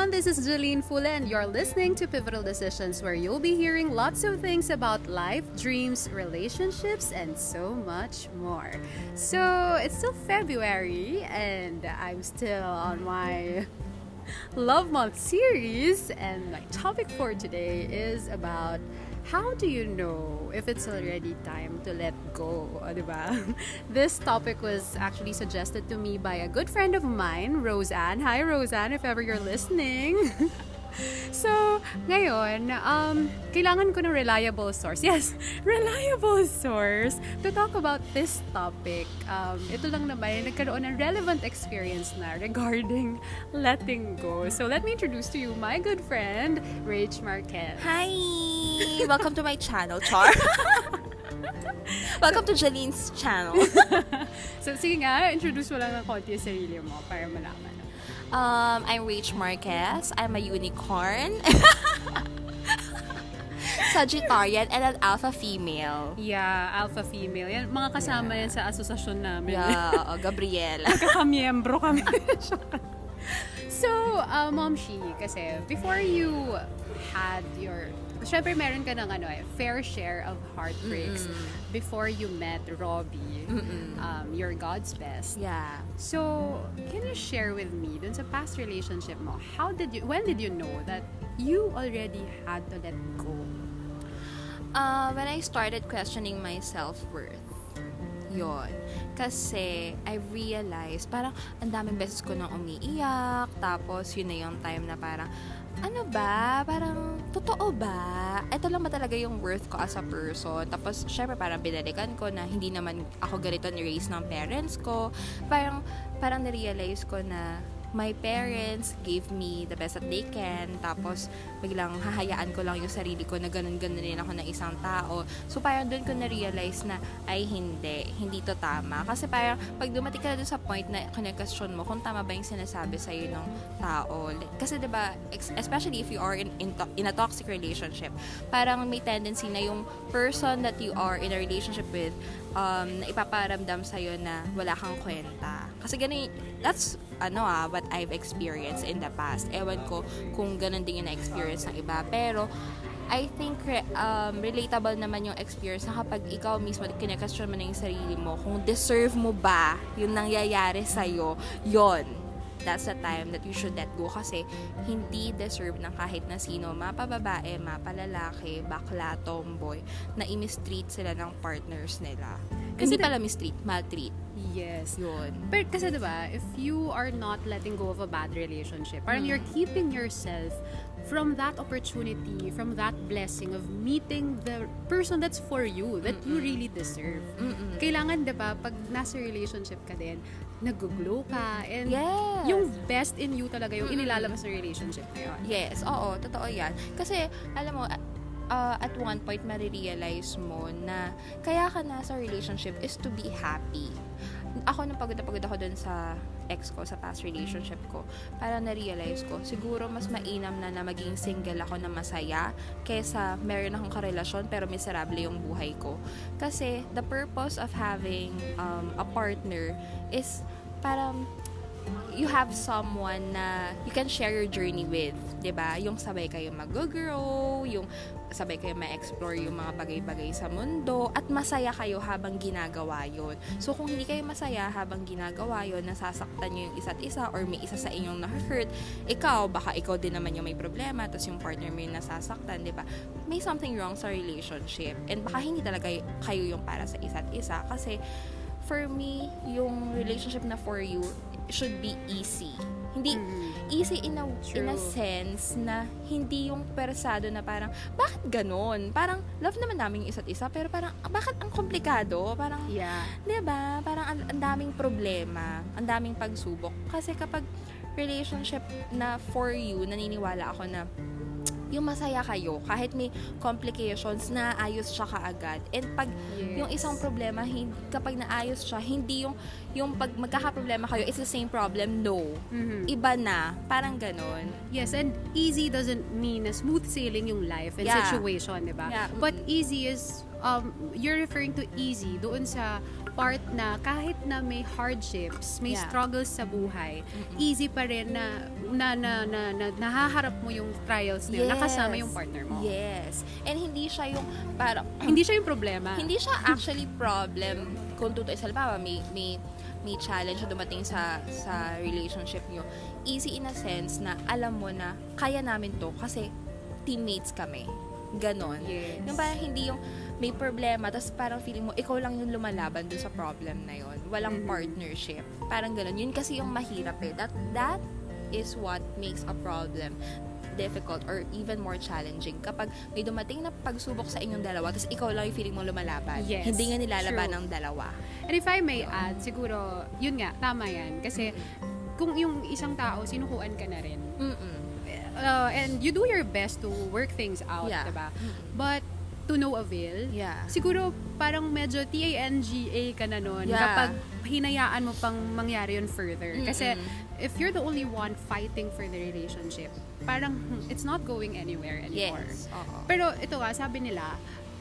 everyone. This is Jeline Fule, and you're listening to Pivotal Decisions, where you'll be hearing lots of things about life, dreams, relationships, and so much more. So, it's still February, and I'm still on my Love Month series, and my topic for today is about how do you know if it's already time to let go? O? This topic was actually suggested to me by a good friend of mine, Roseanne. Hi, Roseanne, if ever you're listening. So, ngayon, um, kailangan ko ng reliable source. Yes, reliable source to talk about this topic. Um, ito lang naman, nagkaroon ng relevant experience na regarding letting go. So, let me introduce to you my good friend, Rach Marquez. Hi! Welcome to my channel, Char. Welcome to Jalene's channel. so, sige nga, introduce mo lang ng konti yung sarili mo para malaman. Um, I'm Rach Marquez. I'm a unicorn. Sagittarian and an alpha female. Yeah, alpha female. Yan, mga kasama yan sa asosasyon namin. Yeah, oh, Gabriela. Kakamiyembro kami. so, uh, Mom Shi, kasi before you had your syempre meron ka ng ano eh, fair share of heartbreaks Mm-mm. before you met Robbie, um, your God's best. Yeah. So, can you share with me dun sa past relationship mo, how did you, when did you know that you already had to let go? Uh, when I started questioning my self-worth, yon Kasi, I realized, parang, ang daming beses ko nang umiiyak, tapos, yun na yung time na parang, ano ba? Parang, totoo ba? Ito lang ba talaga yung worth ko as a person? Tapos, syempre, parang binalikan ko na hindi naman ako ganito ni-raise ng parents ko. Parang, parang na-realize ko na my parents gave me the best that they can. Tapos, biglang hahayaan ko lang yung sarili ko na ganun-ganun din ako ng isang tao. So, parang doon ko na-realize na, ay, hindi. Hindi to tama. Kasi parang, pag dumating ka na doon sa point na kinekasyon mo kung tama ba yung sinasabi sa'yo ng tao. Kasi, ba especially if you are in, in, to- in a toxic relationship, parang may tendency na yung person that you are in a relationship with, um, na ipaparamdam sa'yo na wala kang kwenta. Kasi ganun, that's, ano ah, what I've experienced in the past. Ewan ko kung ganun din yung na-experience ng iba. Pero, I think um, relatable naman yung experience na kapag ikaw mismo kinekastyon mo na yung sarili mo, kung deserve mo ba yung nangyayari sa'yo, yon that's the time that you should let go kasi hindi deserve ng kahit na sino, mapababae, mapalalaki, bakla, tomboy, na i-mistreat sila ng partners nila. Kasi hindi pala mistreat, maltreat. Yes. Yun. Pero kasi diba, if you are not letting go of a bad relationship, parang you're keeping yourself from that opportunity, from that blessing of meeting the person that's for you, that you really deserve. Mm-mm. Kailangan, diba, pag nasa relationship ka din, nag-glow ka, and Yes. yung best in you talaga yung inilalabas ng relationship na yun. Yes, oo, totoo yan. Kasi, alam mo, uh, at one point, marirealize mo na kaya ka nasa relationship is to be happy. Ako, nung pagod na pagod ako dun sa ex ko, sa past relationship ko, para na-realize ko, siguro mas mainam na na maging single ako na masaya kaysa meron akong karelasyon pero miserable yung buhay ko. Kasi, the purpose of having um, a partner is parang you have someone na you can share your journey with, 'di ba? Yung sabay kayo mag-grow, yung sabay kayo ma-explore yung mga bagay-bagay sa mundo at masaya kayo habang ginagawa 'yon. So kung hindi kayo masaya habang ginagawa 'yon, nasasaktan niyo yung isa't isa or may isa sa inyong na-hurt, ikaw baka ikaw din naman yung may problema tapos yung partner mo yung nasasaktan, 'di ba? May something wrong sa relationship and baka hindi talaga kayo yung para sa isa't isa kasi for me, yung relationship na for you should be easy. Hindi easy in a, in a True. sense na hindi yung persado na parang, bakit ganon? Parang, love naman namin yung isa't isa, pero parang, ah, bakit ang komplikado? Parang, Yeah. 'di ba? Parang ang, ang daming problema, ang daming pagsubok. Kasi kapag relationship na for you, naniniwala ako na yung masaya kayo, kahit may complications, naayos siya kaagad. And pag Yes. yung isang problema, hindi, kapag naayos siya, hindi yung, yung pag magkakaproblema kayo, it's the same problem, no. Mhm. Iba na. Parang ganon. Yes, and easy doesn't mean a smooth sailing yung life and Yeah. situation, di ba? Yeah. But easy is um, you're referring to easy doon sa part na kahit na may hardships, may Yeah. struggles sa buhay, easy pa rin na na, na, na, na nahaharap mo yung trials na yun, nakasama yung partner mo. Yes. And hindi siya yung parang Hindi siya yung problema. hindi siya actually problem kung tutoy sa halimbawa may may may challenge dumating sa sa relationship nyo. Easy in a sense na alam mo na kaya namin to kasi teammates kami. Ganon. Yes. Yung parang hindi yung may problema, tapos parang feeling mo, ikaw lang yung lumalaban dun sa problem na yon Walang Mhm. partnership. Parang ganon. Yun kasi yung mahirap eh. That, that is what makes a problem difficult or even more challenging kapag may dumating na pagsubok sa inyong dalawa tapos ikaw lang yung feeling mo lumalaban. Yes, Hindi nga nilalaban true. ng dalawa. And if I may add, siguro, yun nga, tama yan. Kasi kung yung isang tao, sinukuan ka na rin. Mm-mm. Uh, and you do your best to work things out, Yeah. diba? But to no avail, Yeah. siguro parang medyo T-A-N-G-A ka na nun Yeah. kapag hinayaan mo pang mangyari yun further. Kasi Mm-mm. if you're the only one fighting for the relationship, parang hmm, it's not going anywhere anymore. Yes. Oo. Pero ito nga, sabi nila,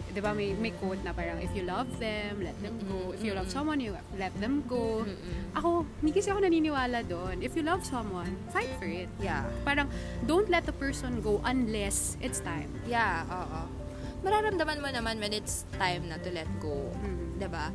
di ba may, may quote na parang, if you love them, let them go. If you love someone, you let them go. Ako, hindi kasi ako naniniwala doon. If you love someone, fight for it. Yeah. Parang, don't let the person go unless it's time. Yeah, oo. Mararamdaman mo naman when it's time na to let go. Mm. 'Di ba?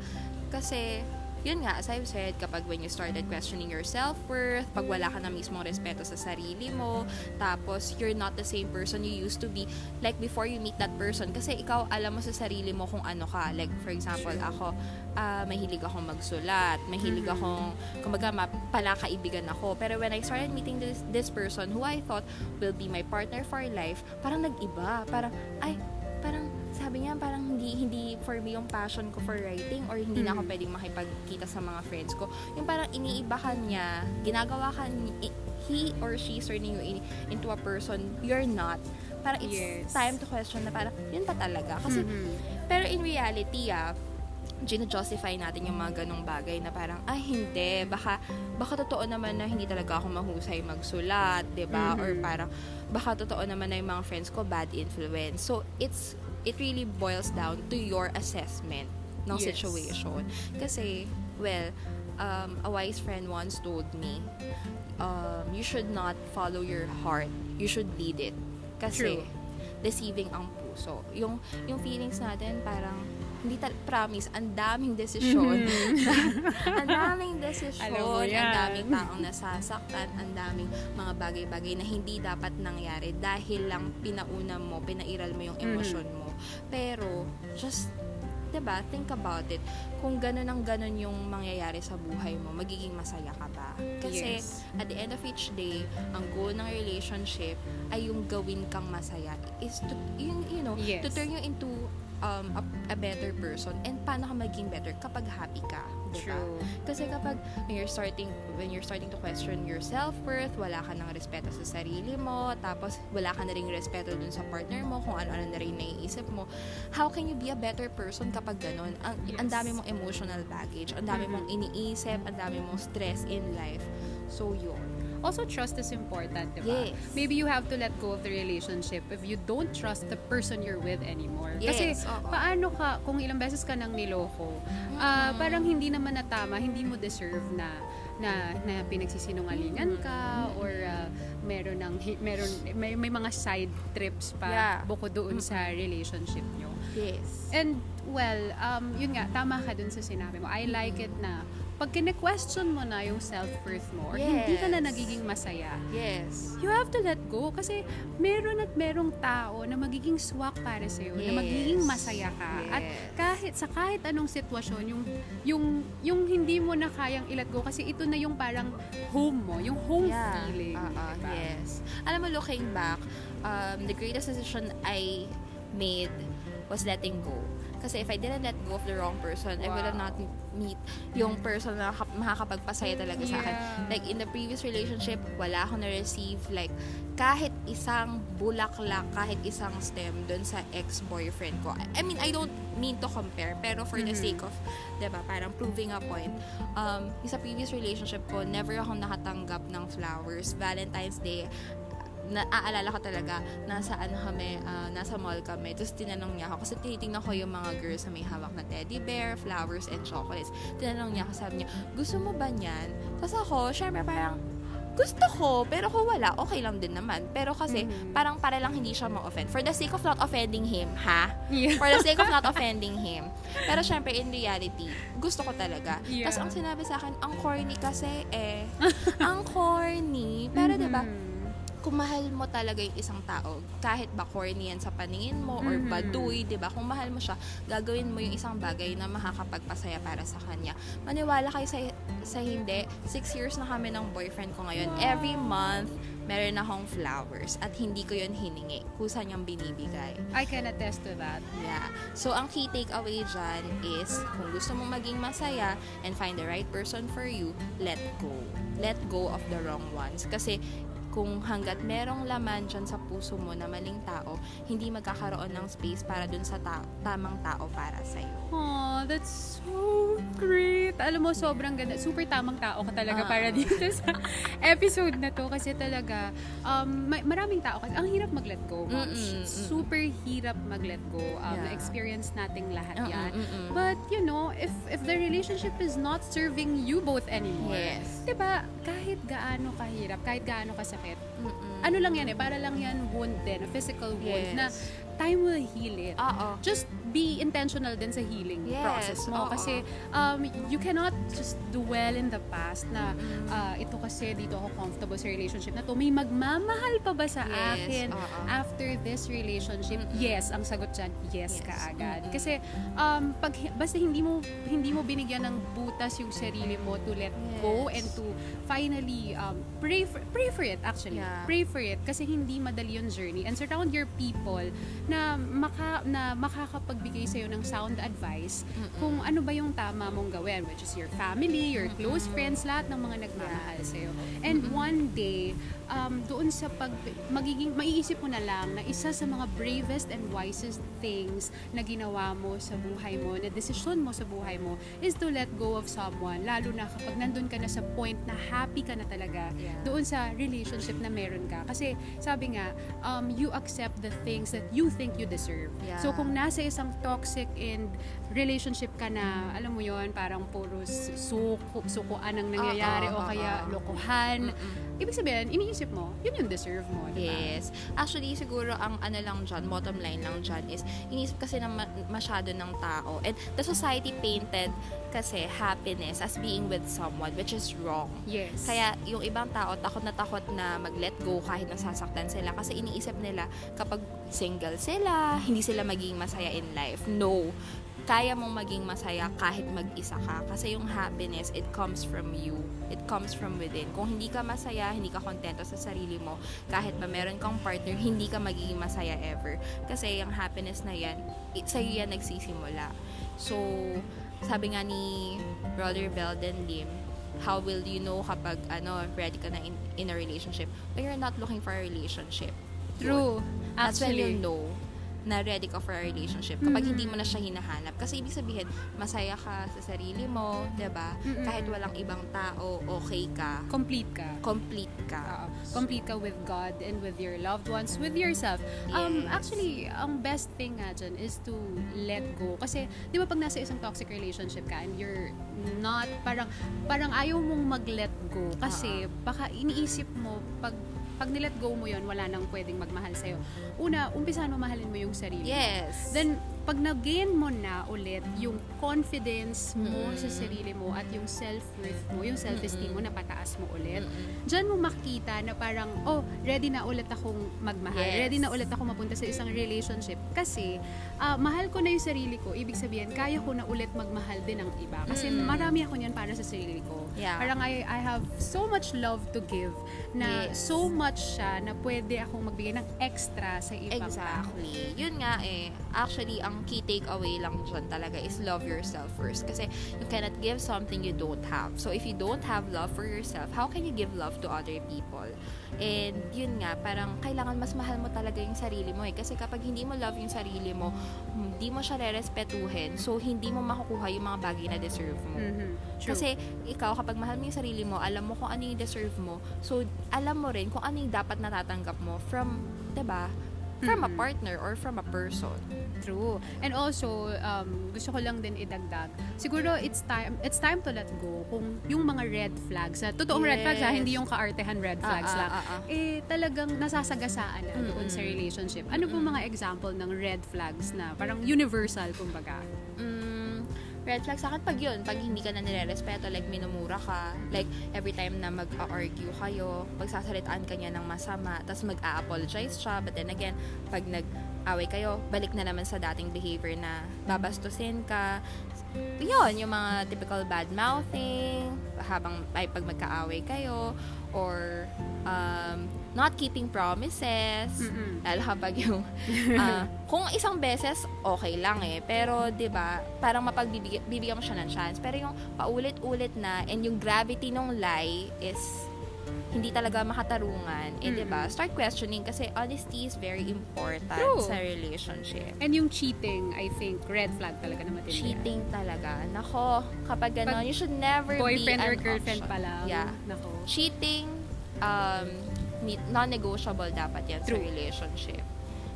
Kasi, yun nga, as I've said, kapag when you started questioning your self-worth, pag wala ka na mismong respeto sa sarili mo, tapos you're not the same person you used to be, like before you meet that person, kasi ikaw alam mo sa sarili mo kung ano ka. Like, for example, ako, ah, mahilig akong magsulat, mahilig Mhm. akong, kumbaga, ma- palakaibigan ako. Pero when I started meeting this, this person who I thought will be my partner for life, parang nag-iba. Parang, ay, parang sabi niya parang hindi hindi for me yung passion ko for writing or hindi na ako Mhm. pwedeng makipagkita sa mga friends ko. Yung parang iniiba ka niya, ginagawa ka ni- he or she is turning you in- into a person you're not. Parang it's Yes. time to question na parang yun pa talaga. Kasi Mhm. pero in reality, ah, gina-justify natin yung mga ganong bagay na parang, ay hindi, baka, baka totoo naman na hindi talaga ako mahusay magsulat, ba Or Mhm. parang, baka totoo naman na yung mga friends ko bad influence. So, it's, it really boils down to your assessment ng Yes. situation. Kasi, well, um, a wise friend once told me, um, you should not follow your heart, you should lead it. Kasi, True. deceiving ang puso. Yung, yung feelings natin, parang, hindi tal- promise, ang daming desisyon. ang daming desisyon, ang daming taong nasasaktan, ang daming mga bagay-bagay na hindi dapat nangyari dahil lang pinauna mo, pinairal mo yung emosyon mo. Pero, just 'di ba? Think about it. Kung ganun ang ganun yung mangyayari sa buhay mo, magiging masaya ka ba? Kasi Yes. at the end of each day, ang goal ng relationship ay yung gawin kang masaya is to yung you know, Yes. to turn you into um, a, a better person and paano ka maging better kapag happy ka, 'di ba? True. Kasi kapag when you're starting when you're starting to question your self-worth, wala ka ng respeto sa sarili mo, tapos wala ka na ring respeto dun sa partner mo, kung ano-ano na rin naiisip mo, how can you be a better person kapag ganun? Ang, ang Yes. dami mong emotional baggage, ang dami mong iniisip, ang dami mong stress in life. So, yun. Also, trust is important, di ba? Yes. Maybe you have to let go of the relationship if you don't trust the person you're with anymore. Yes, Kasi, oo. paano ka, kung ilang beses ka nang niloko, ah, Mm. parang hindi naman natama, hindi mo deserve na na, na pinagsisinungalingan ka or ah, meron ng meron may, may mga side trips pa Yeah. bukod doon sa relationship nyo. Yes. And well, um, yun nga, tama ka dun sa sinabi mo. I like it na pag kine-question mo na yung self-worth mo or hindi ka na Yes. nagiging masaya, Yes. you have to let go kasi meron at merong tao na magiging swak para sa na Yes. magiging masaya ka at Yes. kahit sa kahit anong sitwasyon yung yung yung hindi mo na kayang i-let go kasi ito na yung parang home mo yung home Yeah. feeling Oo, diba? yes. Alam mo, looking back, um, the greatest decision I made was letting go. Kasi if I didn't let go of the wrong person, I would have Wow. not meet yung person na kap- makakapagpasaya talaga sa akin. Yeah. Like, in the previous relationship, wala akong na-receive, like, kahit isang bulaklak, kahit isang stem dun sa ex-boyfriend ko. I mean, I don't mean to compare, pero for the Mhm. sake of, di ba, parang proving a point, um, sa previous relationship ko, never akong nakatanggap ng flowers. Valentine's Day, naaalala ko talaga, nasa ano kami, ah, nasa mall kami. Tapos tinanong niya ako, kasi tinitingnan ko yung mga girls na may hawak na teddy bear, flowers, and chocolates. Tinanong niya ako, sabi niya, gusto mo ba niyan? Tapos ako, syempre parang, gusto ko, pero kung wala, okay lang din naman. Pero kasi, Mhm. parang para lang hindi siya ma-offend. For the sake of not offending him, ha? Yeah. For the sake of not offending him. Pero syempre, in reality, gusto ko talaga. Yeah. Tapos ang sinabi sa akin, ang corny kasi eh. ang corny. Pero diba, Mhm. Kung mahal mo talaga yung isang tao, kahit ba corny yan sa paningin mo or Mhm. baduy, 'di ba? Kung mahal mo siya, gagawin mo yung isang bagay na makakapagpasaya para sa kanya. Maniwala kayo sa sa hindi. Six years na kami ng boyfriend ko ngayon. Every month, meron akong flowers at hindi ko yun hiningi. Kusa niyang binibigay. I can attest to that. Yeah. So, ang key takeaway dyan is, kung gusto mo maging masaya and find the right person for you, let go. Let go of the wrong ones. Kasi, kung hanggat merong laman dyan sa puso mo na maling tao, hindi magkakaroon ng space para dun sa ta- tamang tao para sa'yo. Aw, that's so great. Alam mo, sobrang ganda. Super tamang tao ka talaga Ah. para dito sa episode na to. Kasi talaga, um, ma- maraming tao kasi, ang hirap mag-let go, moms. Mm-mm. Super hirap mag-let go. Um, Yeah. Na-experience nating lahat Mm-mm, yan. mm-mm. But, you know, if if the relationship is not serving you both anymore, Yes. diba, kahit gaano kahirap, kahit gaano kasakit, Mm-mm. ano lang yan eh, para lang yan wound din, a physical wound Yes. na time will heal it Oo. just be intentional din sa healing Yes, process mo oo. kasi um, you cannot just dwell in the past na ah, ito kasi dito ako comfortable sa relationship na to may magmamahal pa ba sa Yes, akin oo. after this relationship Mm-mm. yes ang sagot dyan Yes. yes, ka agad Mm-mm. kasi um, pag basta hindi mo hindi mo binigyan ng butas yung sarili mo to let go Yes. and to finally um, pray for, pray for it actually. Yeah. pray for it kasi hindi madali yung journey. And surround your people na maka na makakapagbigay sa ng sound advice kung ano ba yung tama mong gawin which is your family, your close friends, lahat ng mga nagmamahal sa And one day um, doon sa pag magiging maiisip mo na lang na isa sa mga bravest and wisest things na ginawa mo sa buhay mo, na desisyon mo sa buhay mo is to let go of someone. Lalo na kapag nandun ka na sa point na happy ka na talaga Yeah. doon sa relationship na meron ka. Kasi sabi nga, um, you accept the things that you think you deserve. Yeah. So kung nasa isang toxic and relationship ka na, alam mo yon parang puro suko, sukuan ang nangyayari Oo, o kaya lokohan. Mm-mm. Ibig sabihin, iniisip mo, yun yung deserve mo, di ba? Yes. Actually, siguro ang ano lang dyan, bottom line lang dyan is, inisip kasi ng ma- masyado ng tao. And the society painted kasi happiness as being with someone, which is wrong. Yes. Kaya yung ibang tao, takot na takot na mag-let go kahit nasasaktan sila kasi iniisip nila kapag single sila, hindi sila magiging masaya in life. No. Kaya mong maging masaya kahit mag-isa ka. Kasi yung happiness, it comes from you. It comes from within. Kung hindi ka masaya, hindi ka kontento sa sarili mo, kahit pa meron kang partner, hindi ka magiging masaya ever. Kasi yung happiness na yan, it, sa'yo yan nagsisimula. So, sabi nga ni Brother Belden Lim, how will you know kapag ano ready ka na in, in a relationship when you're not looking for a relationship True. that's when you Actually. know na ready ka for a relationship kapag Mhm. hindi mo na siya hinahanap kasi ibig sabihin masaya ka sa sarili mo 'di ba Mm-mm. kahit walang ibang tao okay ka Complete ka. complete ka Oo. complete ka with God and with your loved ones, with yourself. Um, Yes. actually, ang best thing nga dyan is to let go. Kasi, di ba pag nasa isang toxic relationship ka and you're not, parang, parang ayaw mong mag-let go. Kasi, baka iniisip mo, pag pag nilet go mo yon wala nang pwedeng magmahal sa'yo. Una, umpisahan mo mahalin mo yung sarili. mo. yes Then, pag na-gain mo na ulit yung confidence mo Mm. sa sarili mo at yung self-worth mo, yung self-esteem mo, napataas mo ulit, Mm-mm. Diyan mo makita na parang, oh, ready na ulit akong magmahal. Yes. Ready na ulit ako mapunta sa isang relationship. Kasi, ah, mahal ko na yung sarili ko. Ibig sabihin, kaya ko na ulit magmahal din ng iba. Kasi Mm. marami ako niyan para sa sarili ko. Yeah. Parang I, I have so much love to give na Yes. so much siya na pwede akong magbigay ng extra sa ibang tao. Exactly. Yun nga eh. Actually, ang key takeaway lang dyan talaga is love yourself first. Kasi you cannot give something you don't have. So if you don't have love for yourself, how can you give love to other people? And yun nga, parang kailangan mas mahal mo talaga yung sarili mo eh. Kasi kapag hindi mo love yung sarili mo, hindi mo siya re-respetuhin, so hindi mo makukuha yung mga bagay na deserve mo. Mhm. True. Kasi ikaw, kapag mahal mo yung sarili mo, alam mo kung ano yung deserve mo. So, alam mo rin kung ano yung dapat natatanggap mo from, ba From a partner or from a person. True. And also, um, gusto ko lang din idagdag. Siguro it's time it's time to let go kung yung mga red flags, na totoong red flags ha, Yes. hindi yung kaartehan red flags Ah, ah, lang. ah, ah. Eh talagang nasasagasaan na doon sa relationship. Ano po mga example ng red flags na parang universal kumbaga? Mm, red flag sa akin pag yun, pag hindi ka na nire-respeto, like minumura ka, like every time na mag-argue kayo, pagsasalitaan ka niya ng masama, tapos mag-a-apologize siya, but then again, pag nag-away kayo, balik na naman sa dating behavior na babastusin ka. Yun, yung mga typical bad mouthing, habang ay pag magkaaway kayo, or um, not keeping promises, Mm-mm. lalo kapag yung ah, kung isang beses okay lang eh. Pero 'di ba parang mapagbibigyan bibigyan mo siya ng chance. Pero yung paulit-ulit na and yung gravity ng lie is hindi talaga makatarungan eh 'di ba start questioning kasi honesty is very important True. sa relationship And yung cheating, I think, red flag talaga na matindi. cheating talaga nako kapag gano'n you should never Boyfriend be or an girlfriend option. pa lang. yeah Nako. cheating um non-negotiable dapat yan sa True. relationship.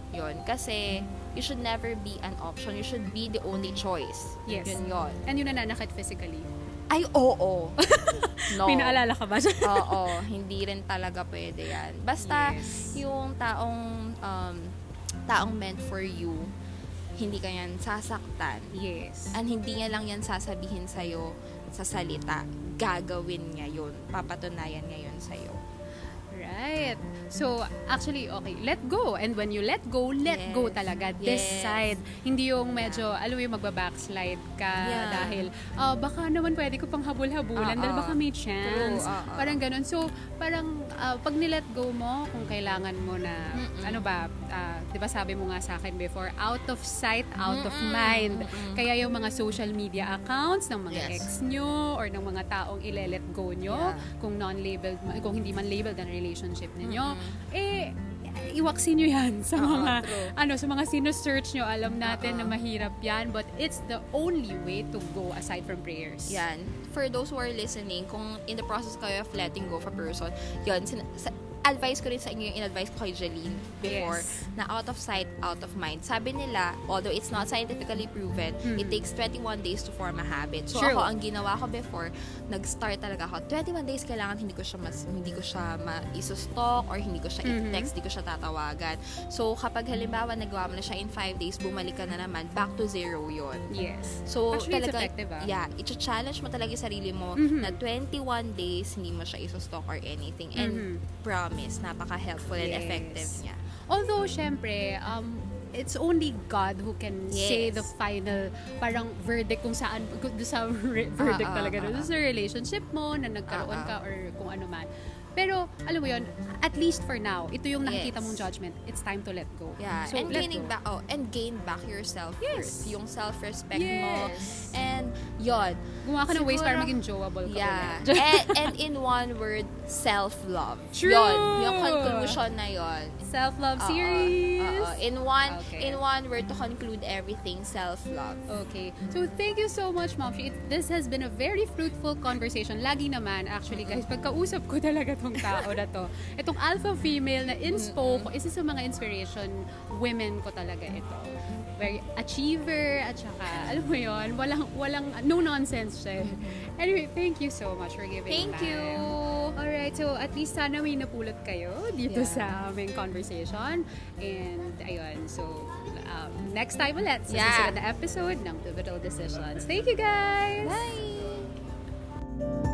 Yun. Kasi, you should never be an option. You should be the only choice. Yes. Yun yun. And yung nananakit physically. Ay, oo. no. May naalala ka ba? Oo. Hindi rin talaga pwede yan. Basta, Yes. yung taong, um, taong meant for you, hindi ka yan sasaktan. yes. And hindi niya lang yan sasabihin sa'yo sa salita. Gagawin niya yun. Papatunayan niya yun sa'yo. Right. So, actually, okay, let go. And when you let go, let Yes. go talaga. Yes. Decide. Hindi yung medyo, alam mo yung magbabackslide ka Yeah. dahil, ah, baka naman pwede ko pang habol-habulan Oo. dahil baka may chance. True, oo. Parang ganun. So, parang ah, pag nilet go mo, kung kailangan mo na, Mm-mm. ano ba, ah, di ba sabi mo nga sa akin before, out of sight, out of Mm-mm. mind. Mm-mm. Kaya yung mga social media accounts ng mga Yes. ex nyo or ng mga taong ile-let go nyo, Yeah. kung non-labeled, kung hindi man labeled ang relationship ninyo, Mm-mm. eh, iwaksin nyo yan sa Oo, mga, true. ano, sa mga sinusearch nyo. Alam natin Oo. na mahirap yan, but it's the only way to go aside from prayers. Yan. For those who are listening, kung in the process kayo of letting go of a person, yun, sin- advice ko rin sa inyo yung in-advise ko kay Jeline before Yes. na out of sight, out of mind. Sabi nila, although it's not scientifically proven, Mhm. it takes 21 days to form a habit. So True. ako, ang ginawa ko before, nag-start talaga ako. 21 days kailangan hindi ko siya mas hindi ko siya ma-iso-stalk or hindi ko siya Mhm. i-text, hindi ko siya tatawagan. So kapag halimbawa nagawa mo na siya in 5 days, bumalik ka na naman, back to zero yon Yes. So, Actually, it's talaga, effective, ah. yeah, i-challenge mo talaga yung sarili mo Mhm. na 21 days hindi mo siya iso-stalk or anything. And Mhm. promise, napaka-helpful and Yes. effective niya. Although, syempre, um, it's only God who can say Yes. the final parang verdict kung saan kung sa re- verdict Ah, ah, talaga doon ah. sa relationship mo na nagkaroon Ah, ah. ka or kung ano man. Pero, alam mo yun, at least for now, ito yung nakikita Yes. mong judgment. It's time to let go. Yeah, So, and let gaining go. back, oh, and gain back your self-worth. Yes. Yung self-respect mo. Yes. And, yon Gumawa ka ng ways para maging joable ka Yeah. and, and in one word, self-love. True! Yon, yung conclusion na yon. Self-love Oo, series. oo. In one, Okay. in one word to conclude everything, self-love. Okay. So, thank you so much, Mom. It, this has been a very fruitful conversation. Lagi naman, actually, guys, pagkausap ko talaga tong tao na to. Itong alpha female na inspo ko, isa sa mga inspiration women ko talaga ito. Very achiever, at saka, alam mo yon walang, walang, no nonsense siya. Anyway, thank you so much for giving Thank time. you! Alright, so at least sana may napulot kayo dito Yeah. sa aming conversation. And ayun, so um, next time ulit sa Yeah. susunod na episode ng Pivotal Decisions. Thank you guys! Bye!